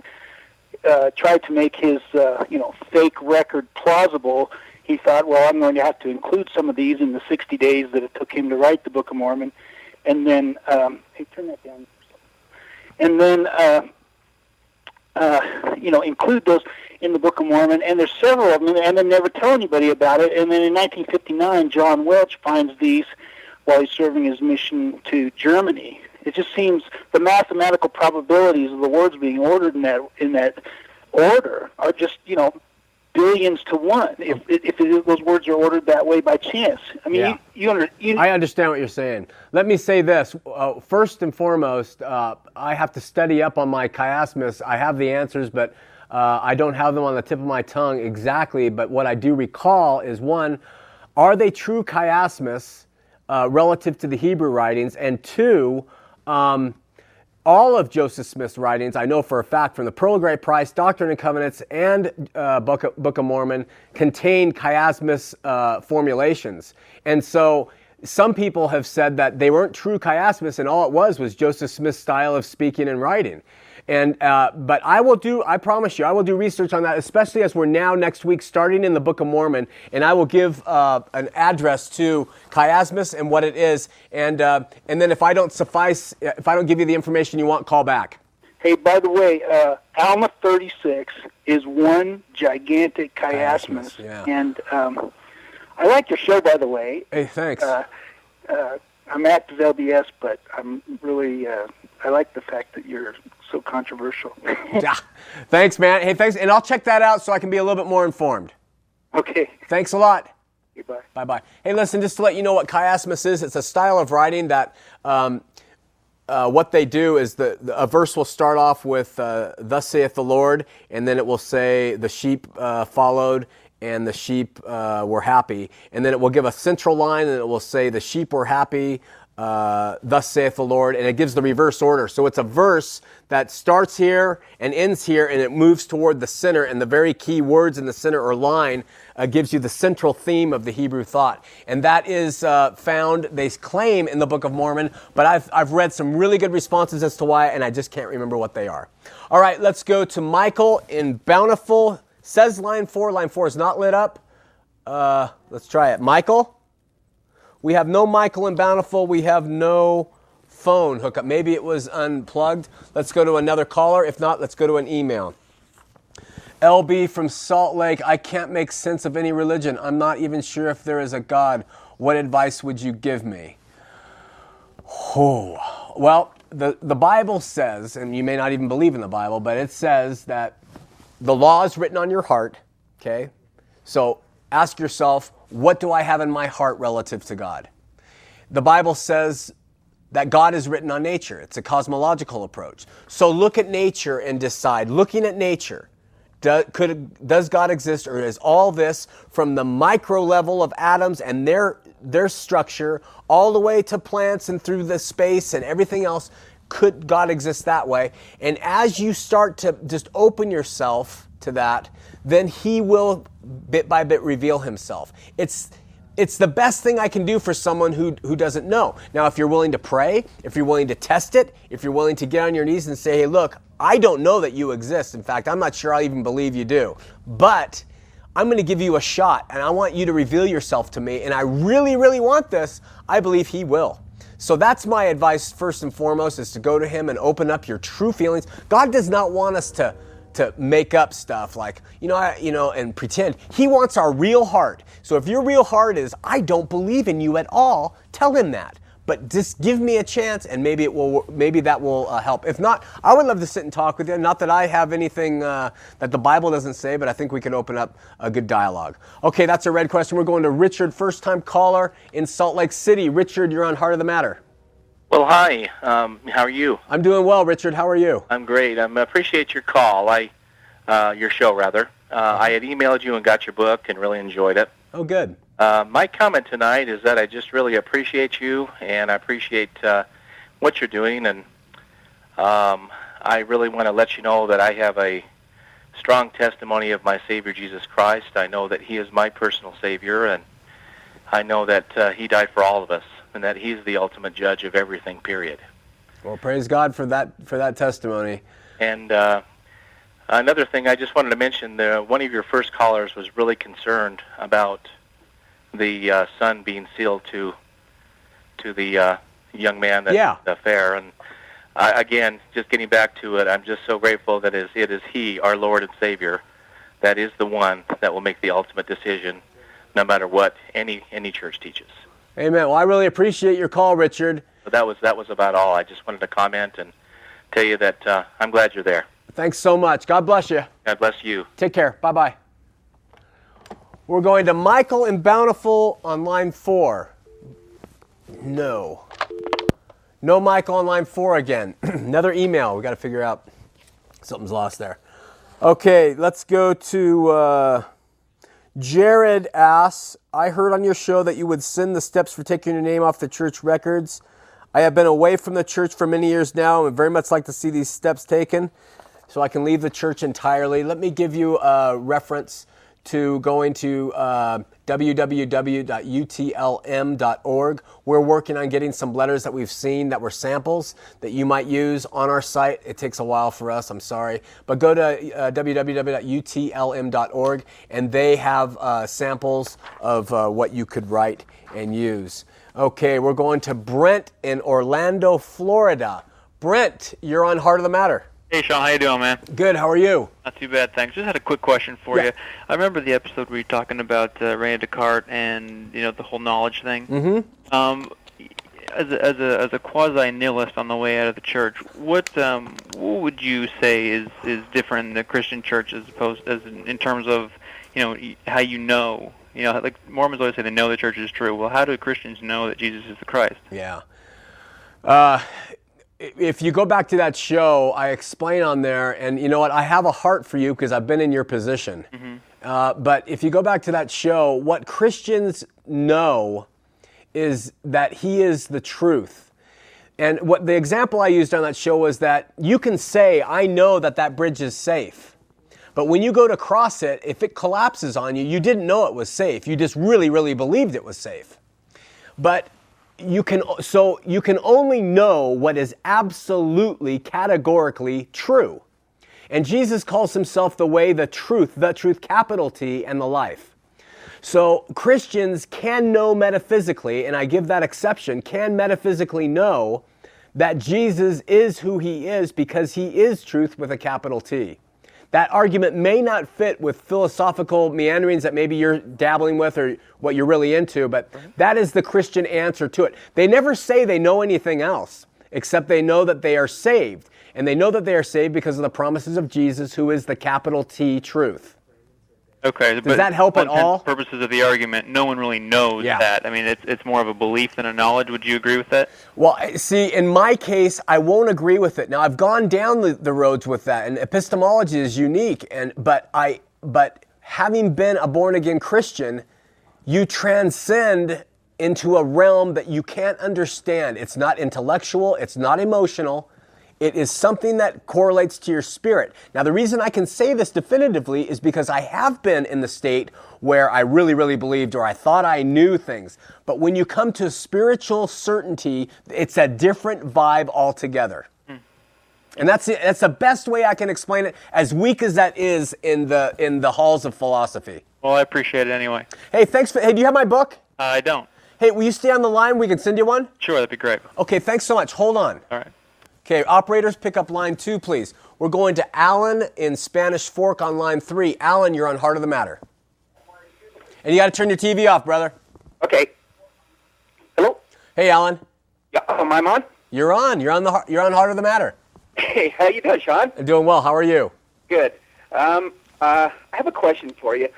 C: uh, try to make his uh, you know fake record plausible. He thought, well, I'm going to have to include some of these in the 60 days that it took him to write the Book of Mormon, and then um, hey, turn that down. And then uh, uh, you know include those in the Book of Mormon, and there's several of them, and then never tell anybody about it. And then in 1959, John Welch finds these while he's serving his mission to Germany. It just seems the mathematical probabilities of the words being ordered in that in that order are just you know billions to one if if it, those words are ordered that way by chance. I mean,
A: Yeah.
C: you, you, under, you
A: I understand what you're saying. Let me say this. Uh, first and foremost, uh, I have to study up on my chiasmus. I have the answers, but uh, I don't have them on the tip of my tongue exactly. But what I do recall is one, are they true chiasmus uh, relative to the Hebrew writings? And two, um, all of Joseph Smith's writings, I know for a fact from the Pearl of Great Price, Doctrine and Covenants, and uh, Book, of, Book of Mormon, contain chiasmus uh, formulations. And so some people have said that they weren't true chiasmus, and all it was was Joseph Smith's style of speaking and writing. And uh, but I will do. I promise you, I will do research on that, especially as we're now next week starting in the Book of Mormon, and I will give uh, an address to chiasmus and what it is, and uh, and then if I don't suffice, if I don't give you the information you want, call back.
C: Hey, by the way, uh, Alma 36 is one gigantic chiasmus,
A: Chiasmus, yeah.
C: and um, I like your show, by the way.
A: Hey, thanks.
C: Uh, uh, I'm active LDS, but I'm really uh, I like the fact that you're so controversial.
A: Ah, thanks, man. Hey, thanks, and I'll check that out so I can be a little bit more informed.
C: okay,
A: Thanks a lot.
C: goodbye.
A: Bye bye. Hey, listen, just to let you know what chiasmus is, it's a style of writing that um, uh, what they do is the, the- a verse will start off with uh, "Thus saith the Lord," and then it will say the sheep uh, followed and the sheep uh, were happy, and then it will give a central line and it will say the sheep were happy. Uh, thus saith the Lord, and it gives the reverse order. So it's a verse that starts here and ends here, and it moves toward the center. And the very key words in the center or line uh, gives you the central theme of the Hebrew thought. And that is uh, found, they claim, in the Book of Mormon, but I've, I've read some really good responses as to why, and I just can't remember what they are. All right, let's go to Michael in Bountiful. Says line four. Line four is not lit up. Uh, let's try it. Michael? We have no Michael in Bountiful. We have no phone hookup. Maybe it was unplugged. Let's go to another caller. If not, let's go to an email. LB from Salt Lake. I can't make sense of any religion. I'm not even sure if there is a God. What advice would you give me? Oh, well, the, the Bible says, and you may not even believe in the Bible, but it says that the law is written on your heart, okay? So ask yourself, what do I have in my heart relative to God? The Bible says that God is written on nature. It's a cosmological approach. So look at nature and decide, looking at nature, do, could, does God exist or is all this from the micro level of atoms and their, their structure all the way to plants and through the space and everything else? Could God exist that way? And as you start to just open yourself to that, then He will bit by bit reveal Himself. It's it's the best thing I can do for someone who, who doesn't know. Now, if you're willing to pray, if you're willing to test it, if you're willing to get on your knees and say, hey, look, I don't know that you exist. In fact, I'm not sure I even believe you do. But I'm going to give you a shot and I want you to reveal yourself to me. And I really, really want this. I believe He will. So that's my advice, first and foremost, is to go to Him and open up your true feelings. God does not want us to to make up stuff like you know I, you know and pretend. He wants our real heart. So if your real heart is I don't believe in you at all, tell him that. But just give me a chance, and maybe it will. Maybe that will uh, help. If not, I would love to sit and talk with you. Not that I have anything uh, that the Bible doesn't say, but I think we can open up a good dialogue. Okay, that's a red question. We're going to Richard, first-time caller in Salt Lake City. Richard, you're on Heart of the Matter.
D: Well, hi. Um, how are you?
A: I'm doing well, Richard. How are you?
D: I'm great. I appreciate your call. I, uh, your show rather. Uh, I had emailed you and got your book and really enjoyed it.
A: Oh, good.
D: Uh, my comment tonight is that I just really appreciate you and I appreciate uh, what you're doing, and um, I really want to let you know that I have a strong testimony of my Savior Jesus Christ. I know that He is my personal Savior, and I know that uh, He died for all of us, and that He's the ultimate judge of everything. Period.
A: Well, praise God for that for that testimony.
D: And uh, another thing, I just wanted to mention: the, one of your first callers was really concerned about the uh, son being sealed to to the uh, young man that
A: Yeah.
D: the affair. And I, again, just getting back to it, I'm just so grateful that is it is He, our Lord and Savior, that is the one that will make the ultimate decision, no matter what any any church teaches.
A: Amen. Well, I really appreciate your call, Richard.
D: So that was that was about all. I just wanted to comment and tell you that uh, I'm glad you're there.
A: Thanks so much. God bless you.
D: God bless you.
A: Take care. Bye bye. We're going to Michael in Bountiful on line four. No. No Michael on line four again. Another email. We got to figure out something's lost there. Okay, let's go to uh, Jared asks I heard on your show that you would send the steps for taking your name off the church records. I have been away from the church for many years now and would very much like to see these steps taken so I can leave the church entirely. Let me give you a reference to going to uh, www.utlm.org. We're working on getting some letters that we've seen that were samples that you might use on our site. It takes a while for us, I'm sorry. But go to uh, www.utlm.org and they have uh, samples of uh, what you could write and use. Okay, we're going to Brent in Orlando, Florida. Brent, you're on Heart of the Matter.
E: Hey Shawn, how you doing, man?
A: Good, how are you?
E: Not too bad, thanks. Just had a quick question for
A: Yeah.
E: you. I remember the episode where you were talking about uh, Rene Descartes and you know the whole knowledge thing.
A: Mm-hmm.
E: Um, as a, as a as a quasi nihilist on the way out of the church, what um what would you say is is different in the Christian church as opposed as in, in terms of you know how you know you know like Mormons always say they know the church is true. Well, how do Christians know that Jesus is the Christ?
A: Yeah. Uh, if you go back to that show, I explain on there, and you know what? I have a heart for you because I've been in your position. Uh, but if you go back to that show, what Christians know is that He is the truth. And what the example I used on that show was that you can say, I know that that bridge is safe. But when you go to cross it, if it collapses on you, you didn't know it was safe. You just really, really believed it was safe. But you can so you can only know what is absolutely categorically true. And Jesus calls himself the way, the truth, the truth capital T and the life. So Christians can know metaphysically, and I give that exception, can metaphysically know that Jesus is who he is because he is truth with a capital T. That argument may not fit with philosophical meanderings that maybe you're dabbling with or what you're really into, but that is the Christian answer to it. They never say they know anything else, except they know that they are saved. And they know that they are saved because of the promises of Jesus, who is the capital T truth.
E: Okay. Does
A: that help at all?
E: The purposes of the argument, no one really knows
A: Yeah.
E: that. I mean, it's it's more of a belief than a knowledge. Would you agree with that?
A: Well, see, in my case, I won't agree with it. Now, I've gone down the, the roads with that, and epistemology is unique. And but I, but having been a born again Christian, you transcend into a realm that you can't understand. It's not intellectual. It's not emotional. It is something that correlates to your spirit. Now, the reason I can say this definitively is because I have been in the state where I really, really believed or I thought I knew things. But when you come to spiritual certainty, it's a different vibe altogether. And that's. That's the best way I can explain it, as weak as that is in the in the halls of philosophy.
E: Well, I appreciate it anyway.
A: Hey, thanks for. Hey, do you have my book?
E: Uh, I don't.
A: Hey, will you stay on the line? We can send you one.
E: Sure, that'd be great.
A: Okay, thanks so much. Hold on.
E: All right.
A: Okay, operators, pick up line two, please. We're going to Alan in Spanish Fork on line three. Alan, you're on Heart of the Matter. And you got to turn your TV off, brother.
F: Okay. Hello?
A: Hey, Alan.
F: Yeah, am I on?
A: You're on. You're on the. You're on Heart of the Matter.
F: Hey, how you doing, Shawn?
A: I'm doing well. How are you?
F: Good. Um, uh, I have a question for you.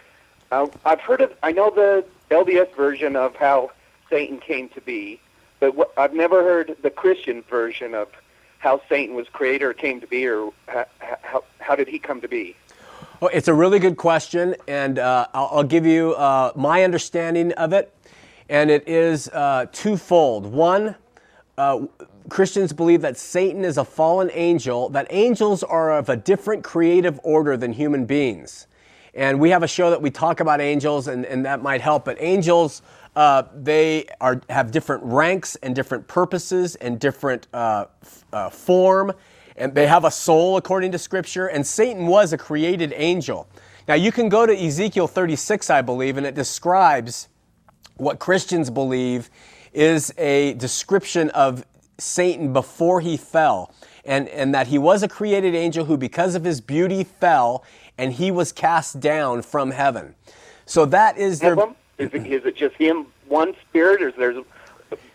F: Uh, I've heard of, I know the LDS version of how Satan came to be, but what, I've never heard the Christian version of how Satan was created or came to be, or how, how, how did he come to be?
A: Well, it's a really good question, and uh, I'll, I'll, give you uh, my understanding of it, and it is uh, twofold. One, uh, Christians believe that Satan is a fallen angel, that angels are of a different creative order than human beings. And we have a show that we talk about angels, and, and that might help. But angels, uh, they are, have different ranks and different purposes and different uh, uh, form, and they have a soul according to Scripture. And Satan was a created angel. Now, you can go to Ezekiel 36, I believe, and it describes what Christians believe is a description of Satan before he fell, and, and that he was a created angel who, because of his beauty, fell, and he was cast down from heaven. So that is their.
F: Is it, is it just him, one spirit, or is there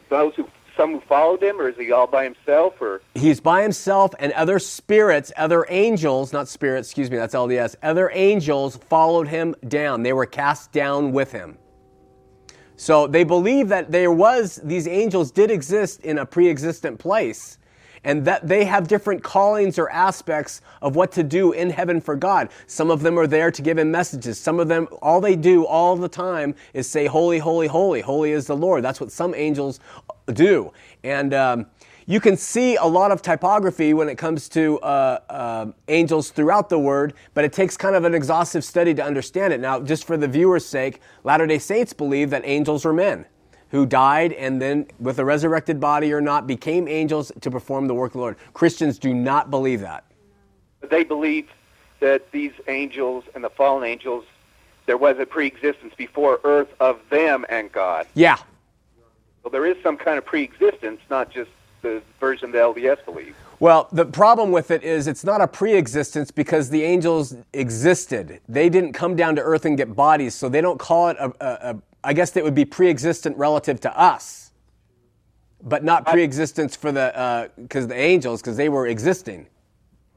F: those who some who followed him, or is he all by himself? Or
A: he's by himself, and other spirits, other angels, not spirits, excuse me, that's LDS. Other angels followed him down. They were cast down with him. So they believe that there was, these angels did exist in a pre existent place and that they have different callings or aspects of what to do in heaven for God. Some of them are there to give him messages. Some of them, all they do all the time is say, Holy, holy, holy, holy is the Lord. That's what some angels do. And um, you can see a lot of typography when it comes to uh, uh, angels throughout the word, but it takes kind of an exhaustive study to understand it. Now, just for the viewer's sake, Latter day Saints believe that angels are men who died and then, with a resurrected body or not, became angels to perform the work of the Lord. Christians do not believe that.
F: They believe that these angels and the fallen angels, there was a pre existence before earth of them and God.
A: Yeah.
F: So there is some kind of pre existence, not just the version the LDS believes.
A: Well, the problem with it is it's not a pre existence because the angels existed. They didn't come down to earth and get bodies, so they don't call it a, a, a I guess it would be pre existent relative to us, but not pre existence for the, because uh, the angels, because they were existing.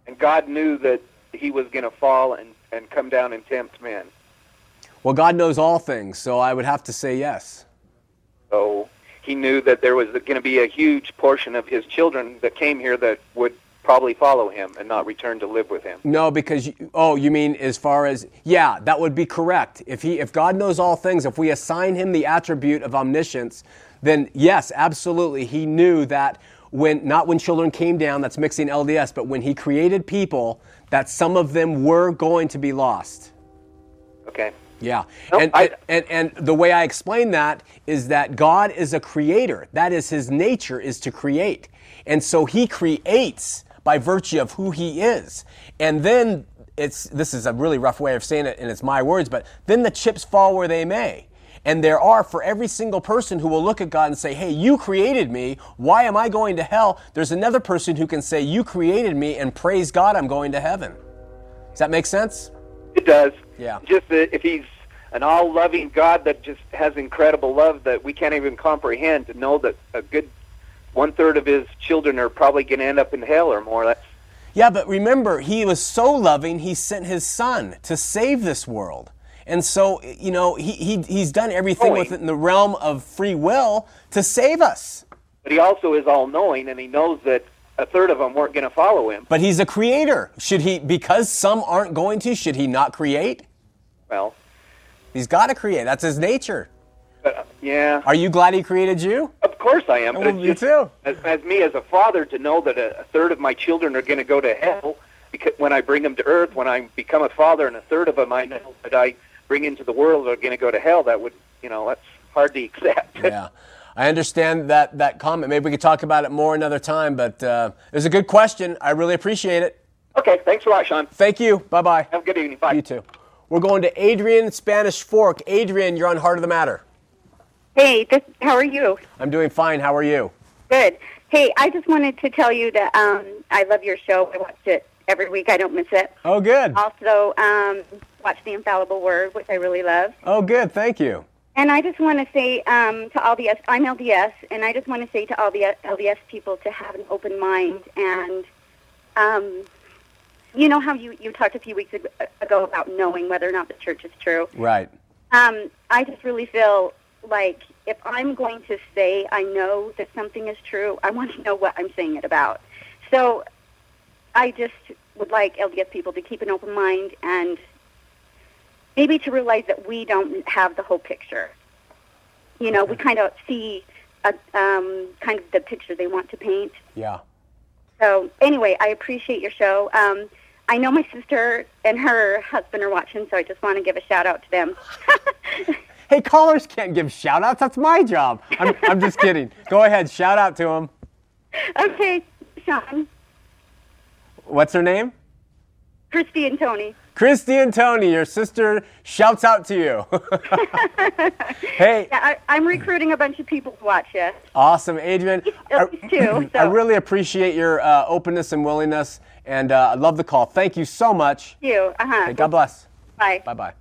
F: And God knew that he was going to fall and, and come down and tempt men.
A: Well, God knows all things, so I would have to say yes.
F: So he knew that there was going to be a huge portion of his children that came here that would probably follow him and not return to live with him.
A: No, because you, oh, you mean as far as yeah, that would be correct. If he if God knows all things, if we assign him the attribute of omniscience, then yes, absolutely, he knew that when not when children came down, that's mixing LDS, but when he created people, that some of them were going to be lost.
F: Okay.
A: Yeah. Nope, and, I, and, and, and the way I explain that is that God is a creator. That is his nature, is to create. And so he creates by virtue of who he is. And then it's, this is a really rough way of saying it, and it's my words, but then the chips fall where they may. And there are for every single person who will look at God and say, Hey, you created me. Why am I going to hell? There's another person who can say, You created me, and praise God, I'm going to heaven. Does that make sense?
F: It does.
A: Yeah.
F: Just that if he's an all-loving God that just has incredible love that we can't even comprehend. To know that a good one third of his children are probably going to end up in hell or more. That's
A: yeah, but remember, he was so loving, he sent his son to save this world. And so, you know, he, he, he's done everything knowing. within the realm of free will to save us.
F: But he also is all knowing, and he knows that a third of them weren't going to follow him.
A: But he's a creator. Should he, because some aren't going to, should he not create?
F: Well,
A: He's got to create. That's his nature.
F: Uh, yeah.
A: Are you glad he created you?
F: Of course I am.
A: Oh, me just, too.
F: As, as, me as a father, to know that a, a third of my children are going to go to hell because when I bring them to earth, when I become a father, and a third of them I know that I bring into the world are going to go to hell. That would, you know, that's hard to accept.
A: yeah. I understand that, that comment. Maybe we could talk about it more another time, but uh, it was a good question. I really appreciate it.
F: Okay, thanks a lot, Shawn.
A: Thank you. Bye bye.
F: Have a good evening. Bye.
A: You too. We're going to Adrian Spanish Fork. Adrian, you're on Heart of the Matter.
G: Hey, this, how are you?
A: I'm doing fine. How are you?
G: Good. Hey, I just wanted to tell you that um, I love your show. I watch it every week. I don't miss it.
A: Oh, good.
G: Also, um, watch the Infallible Word, which I really love.
A: Oh, good. Thank you.
G: And I just want to say um, to all the S, I'm LDS, and I just want to say to all the LDS people to have an open mind. And um, you know how you, you talked a few weeks ago about knowing whether or not the church is true.
A: Right.
G: Um, I just really feel like if I'm going to say I know that something is true, I want to know what I'm saying it about. So I just would like LDS people to keep an open mind and maybe to realize that we don't have the whole picture. You know, we kind of see a, um, kind of the picture they want to paint.
A: Yeah.
G: So anyway, I appreciate your show. Um, I know my sister and her husband are watching, so I just want to give a shout out to them.
A: Hey, callers can't give shout outs. That's my job. I'm, I'm just kidding. Go ahead. Shout out to them.
G: okay, Shawn,
A: What's her name?
G: Christy, and Tony.
A: Christy and Tony, your sister shouts out to you. hey,
G: Yeah, I, I'm recruiting a bunch of people to watch you.
A: awesome, Adrian.
G: Least two,
A: I really appreciate your uh, openness and willingness, and uh, I love the call. Thank you so much.
G: You, uh huh.
A: Hey, God bless.
G: Bye.
A: Bye bye.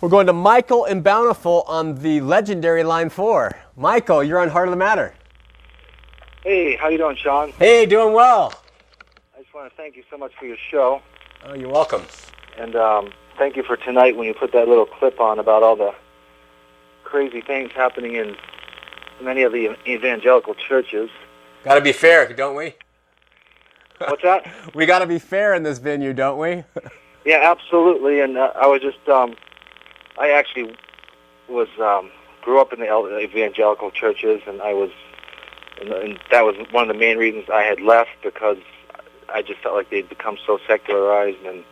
A: We're going to Michael and Bountiful on the legendary line four. Michael, you're on Heart of the Matter.
H: Hey, how you doing, Shawn?
A: Hey, doing well.
H: I just want to thank you so much for your show,
A: Oh, you're welcome.
H: and um, thank you for tonight when you put that little clip on about all the crazy things happening in many of the evangelical churches.
A: Got to be fair, don't we?
H: What's that?
A: We got to be fair in this venue, don't we?
H: yeah, absolutely. And uh, I was just, um, I actually was um, grew up in the evangelical churches, and I was, and, and that was one of the main reasons I had left because I just felt like they'd become so secularized and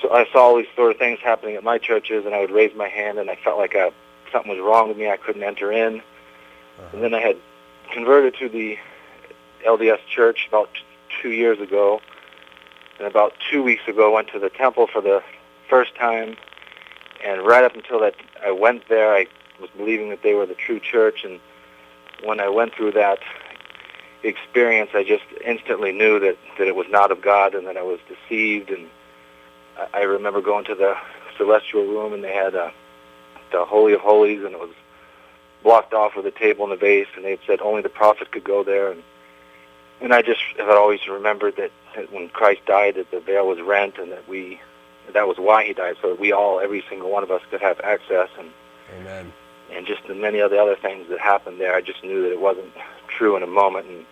H: so I saw all these sort of things happening at my churches, and I would raise my hand, and I felt like uh something was wrong with me. I couldn't enter in. And then I had converted to the LDS church about t- two years ago, and about two weeks ago went to the temple for the first time. And right up until that, I went there. I was believing that they were the true church, and when I went through that experience, I just instantly knew that that it was not of God, and that I was deceived. And I, remember going to the celestial room, and they had uh, the holy of holies, and it was blocked off with a table and a vase, and they had said only the prophet could go there. And and I just have always remembered that when Christ died, that the veil was rent, and that we that was why he died, so that we all, every single one of us, could have access. And
A: Amen.
H: and just the many of the other things that happened there, I just knew that it wasn't true in a moment, and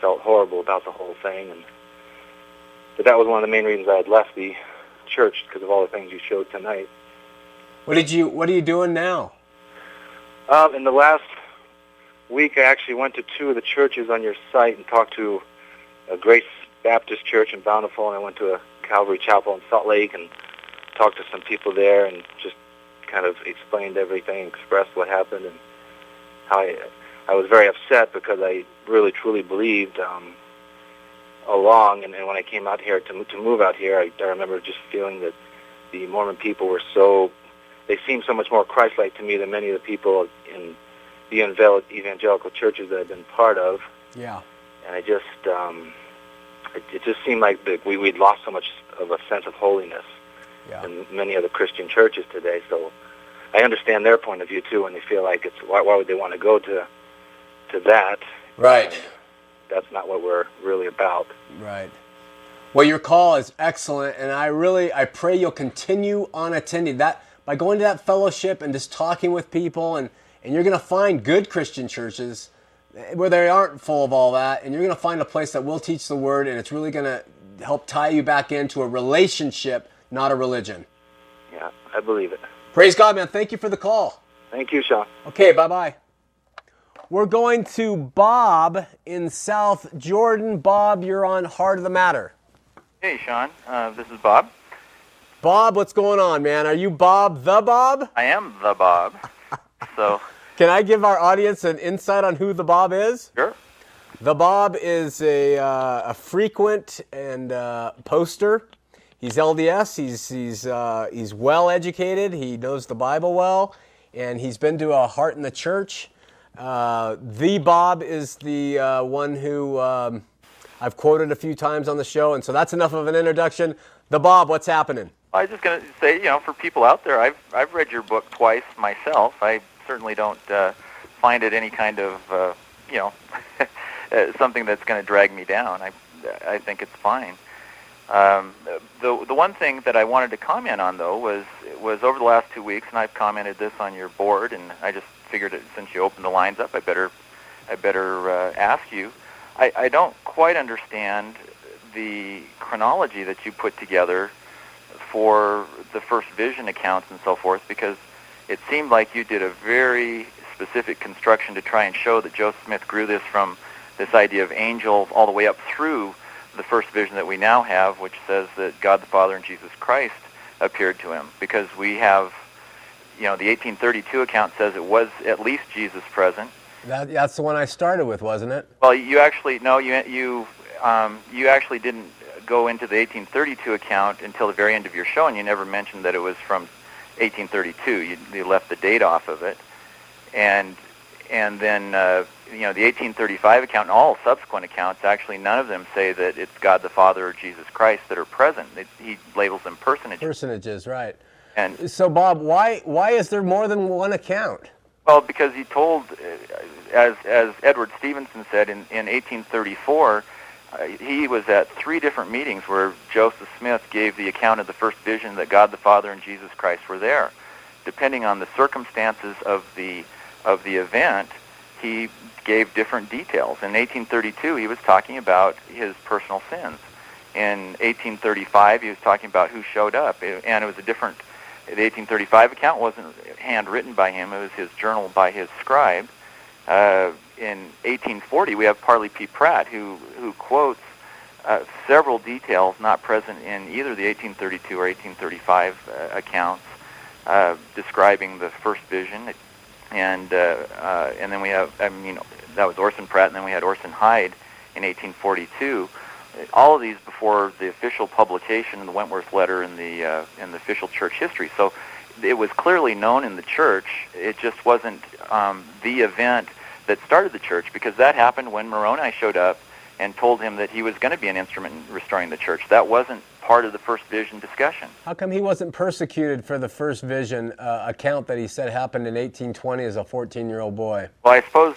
H: felt horrible about the whole thing. And but that was one of the main reasons I had left the church because of all the things you showed tonight.
A: What did you? What are you doing now?
H: Um, in the last week, I actually went to two of the churches on your site and talked to a Grace Baptist Church in Bountiful, and I went to a Calvary Chapel in Salt Lake and talked to some people there and just kind of explained everything, expressed what happened, and how I, I was very upset because I really truly believed um, along. And, and when I came out here to to move out here, I, I remember just feeling that the Mormon people were so they seemed so much more Christ-like to me than many of the people in the evangel- evangelical churches that I've been part of.
A: Yeah.
H: And I just, um, it, it just seemed like that we we'd lost so much of a sense of holiness
A: Yeah.
H: in many of the Christian churches today. So I understand their point of view too, when they feel like it's why, why would they want to go to to that?
A: Right.
H: That's not what we're really about.
A: Right. Well, your call is excellent, and I really I pray you'll continue on attending that by going to that fellowship and just talking with people, and and you're going to find good Christian churches where they aren't full of all that, and you're going to find a place that will teach the word, and it's really going to help tie you back into a relationship, not a religion.
H: Yeah, I believe it.
A: Praise God, man. Thank you for the call.
H: Thank you, Shawn.
A: Okay, bye bye. We're going to Bob in South Jordan. Bob, you're on Heart of the Matter.
I: Hey, Shawn. Uh, this is Bob.
A: Bob, what's going on, man? Are you Bob the Bob?
I: I am the Bob. so,
A: Can I give our audience an insight on who the Bob is?
I: sure.
A: The Bob is a, uh, a frequent and uh, poster. He's LDS. He's he's uh, he's well educated. He knows the Bible well, and he's been to a Heart in the Church Uh, the Bob is the uh, one who um, I've quoted a few times on the show, and so that's enough of an introduction. The Bob, what's happening?
I: I was just going to say, you know, for people out there, I've I've read your book twice myself. I certainly don't uh, find it any kind of, uh, you know, uh, something that's going to drag me down. I I think it's fine. Um, the the one thing that I wanted to comment on though was was over the last two weeks, and I've commented this on your board, and I just figured it, since you opened the lines up, I better I better uh, ask you. I, I don't quite understand the chronology that you put together for the first vision accounts and so forth because it seemed like you did a very specific construction to try and show that Joseph Smith grew this from this idea of angels all the way up through the first vision that we now have, which says that God the Father and Jesus Christ appeared to him. Because we have, you know, the 1832 account says it was at least Jesus present.
A: That, that's the one I started with, wasn't it?
I: Well, you actually no, you you um, you actually didn't go into the 1832 account until the very end of your show, and you never mentioned that it was from 1832. You, you left the date off of it, and and then uh, you know the 1835 account and all subsequent accounts actually none of them say that it's God the Father or Jesus Christ that are present. It, he labels them personages.
A: Personages, right?
I: And
A: so, Bob, why why is there more than one account?
I: Well, because he told, uh, as as Edward Stevenson said in in 1834. Uh, he was at three different meetings where Joseph Smith gave the account of the first vision that God the Father and Jesus Christ were there. Depending on the circumstances of the of the event, he gave different details. In 1832, he was talking about his personal sins. In 1835, he was talking about who showed up, and it was a different. The 1835 account wasn't handwritten by him; it was his journal by his scribe. Uh, in 1840, we have Parley P. Pratt, who who quotes uh, several details not present in either the 1832 or 1835 uh, accounts, uh, describing the first vision. And uh, uh, and then we have, I mean, that was Orson Pratt, and then we had Orson Hyde in 1842. All of these before the official publication in the Wentworth Letter in the uh, in the official church history. So it was clearly known in the church. It just wasn't um, the event that started the church because that happened when Moroni showed up and told him that he was going to be an instrument in restoring the church. That wasn't part of the first vision discussion.
A: How come he wasn't persecuted for the first vision uh, account that he said happened in 1820 as a 14-year-old boy?
I: Well, I suppose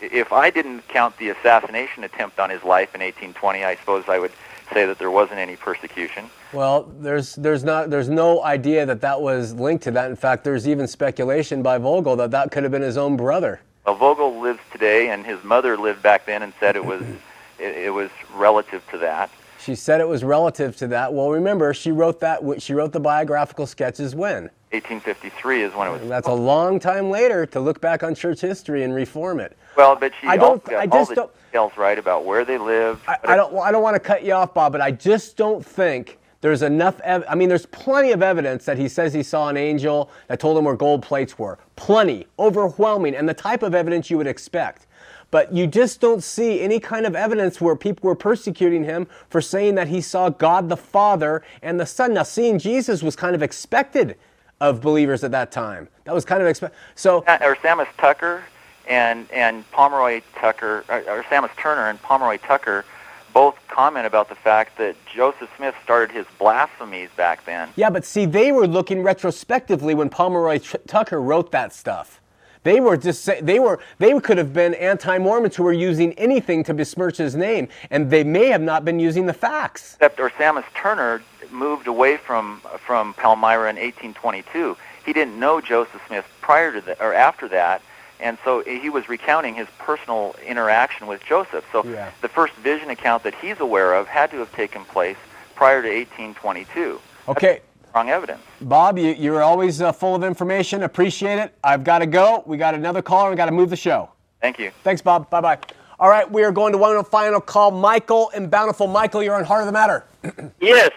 I: if I didn't count the assassination attempt on his life in 1820, I suppose I would say that there wasn't any persecution.
A: Well, there's there's not there's no idea that that was linked to that. In fact, there's even speculation by Vogel that that could have been his own brother.
I: Well, Vogel lives today, and his mother lived back then, and said it was it, it was relative to that.
A: She said it was relative to that. Well, remember, she wrote that. She wrote the biographical sketches when
I: 1853 is when it was.
A: That's a long time later to look back on church history and reform it.
I: Well, but she
A: I don't. I
I: all
A: just
I: the
A: don't.
I: details right about where they lived.
A: I, I don't. I don't want to cut you off, Bob, but I just don't think there's enough. Ev- I mean, there's plenty of evidence that he says he saw an angel that told him where gold plates were. Plenty, overwhelming, and the type of evidence you would expect. But you just don't see any kind of evidence where people were persecuting him for saying that he saw God the Father and the Son. Now, seeing Jesus was kind of expected of believers at that time. That was kind of expected. So,
I: Orsamus Tucker and and Pomeroy Tucker, or, Orsamus Turner and Pomeroy Tucker, both comment about the fact that Joseph Smith started his blasphemies back then.
A: Yeah, but see, they were looking retrospectively when Pomeroy Tucker wrote that stuff. They were just say, they were they could have been anti-Mormons who were using anything to besmirch his name, and they may have not been using the facts.
I: Except, Orsamus Turner moved away from from Palmyra in 1822. He didn't know Joseph Smith prior to that or after that, and so he was recounting his personal interaction with Joseph. So
A: Yeah.
I: the first vision account that he's aware of had to have taken place prior to 1822.
A: Okay,
I: Wrong evidence.
A: Bob, you, you're always uh, full of information. Appreciate it. I've got to go. We got another caller. We got to move the show.
I: Thank you.
A: Thanks, Bob. Bye bye. All right, we are going to one final call. Michael in Bountiful. Michael, you're on Heart of the Matter.
J: Yes.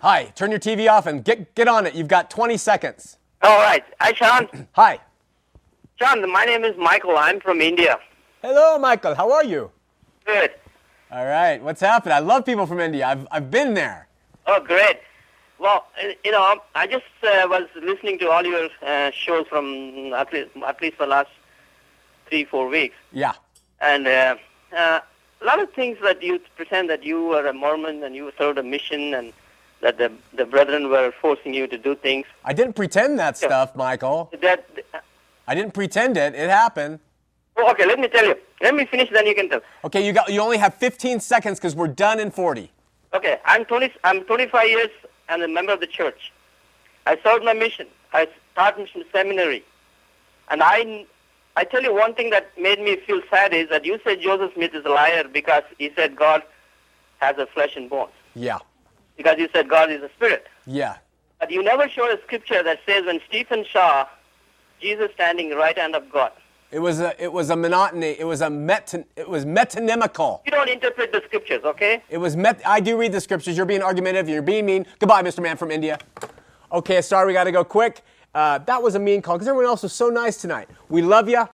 A: Hi, turn your TV off and get get on it. You've got 20 seconds.
J: All right. Hi, Shawn.
A: Hi.
J: Shawn, my name is Michael. I'm from India.
A: Hello, Michael. How are you?
J: Good.
A: All right. What's happening? I love people from India. I've I've been there.
J: Oh, great. Well, you know, I just uh, was listening to all your uh, shows from at least, at least for the last three, four weeks.
A: Yeah.
J: And uh, uh, a lot of things that you pretend that you were a Mormon and you served a mission and that the, the brethren were forcing you to do things.
A: I didn't pretend that stuff, Michael.
J: That
A: I didn't pretend it. It happened.
J: oh, okay, let me tell you. Let me finish, then you can tell.
A: Okay, you got you only have 15 seconds because we're done in 40.
J: Okay, I'm 20. I'm 25 years and a member of the church. I served my mission. I taught mission seminary, and I, I tell you one thing that made me feel sad is that you said Joseph Smith is a liar because he said God has a flesh and bones.
A: Yeah.
J: Because you said God is a spirit.
A: Yeah.
J: But you never showed a scripture that says when Stephen saw Jesus standing right hand of God.
A: It was a it was a monotony. It was a meton, it was metonymical.
J: You don't interpret the scriptures, okay?
A: It was met. I do read the scriptures. You're being argumentative. You're being mean. Goodbye, Mr. Man from India. Okay, sorry, we got to go quick. Uh, that was a mean call because everyone else was so nice tonight. We love you.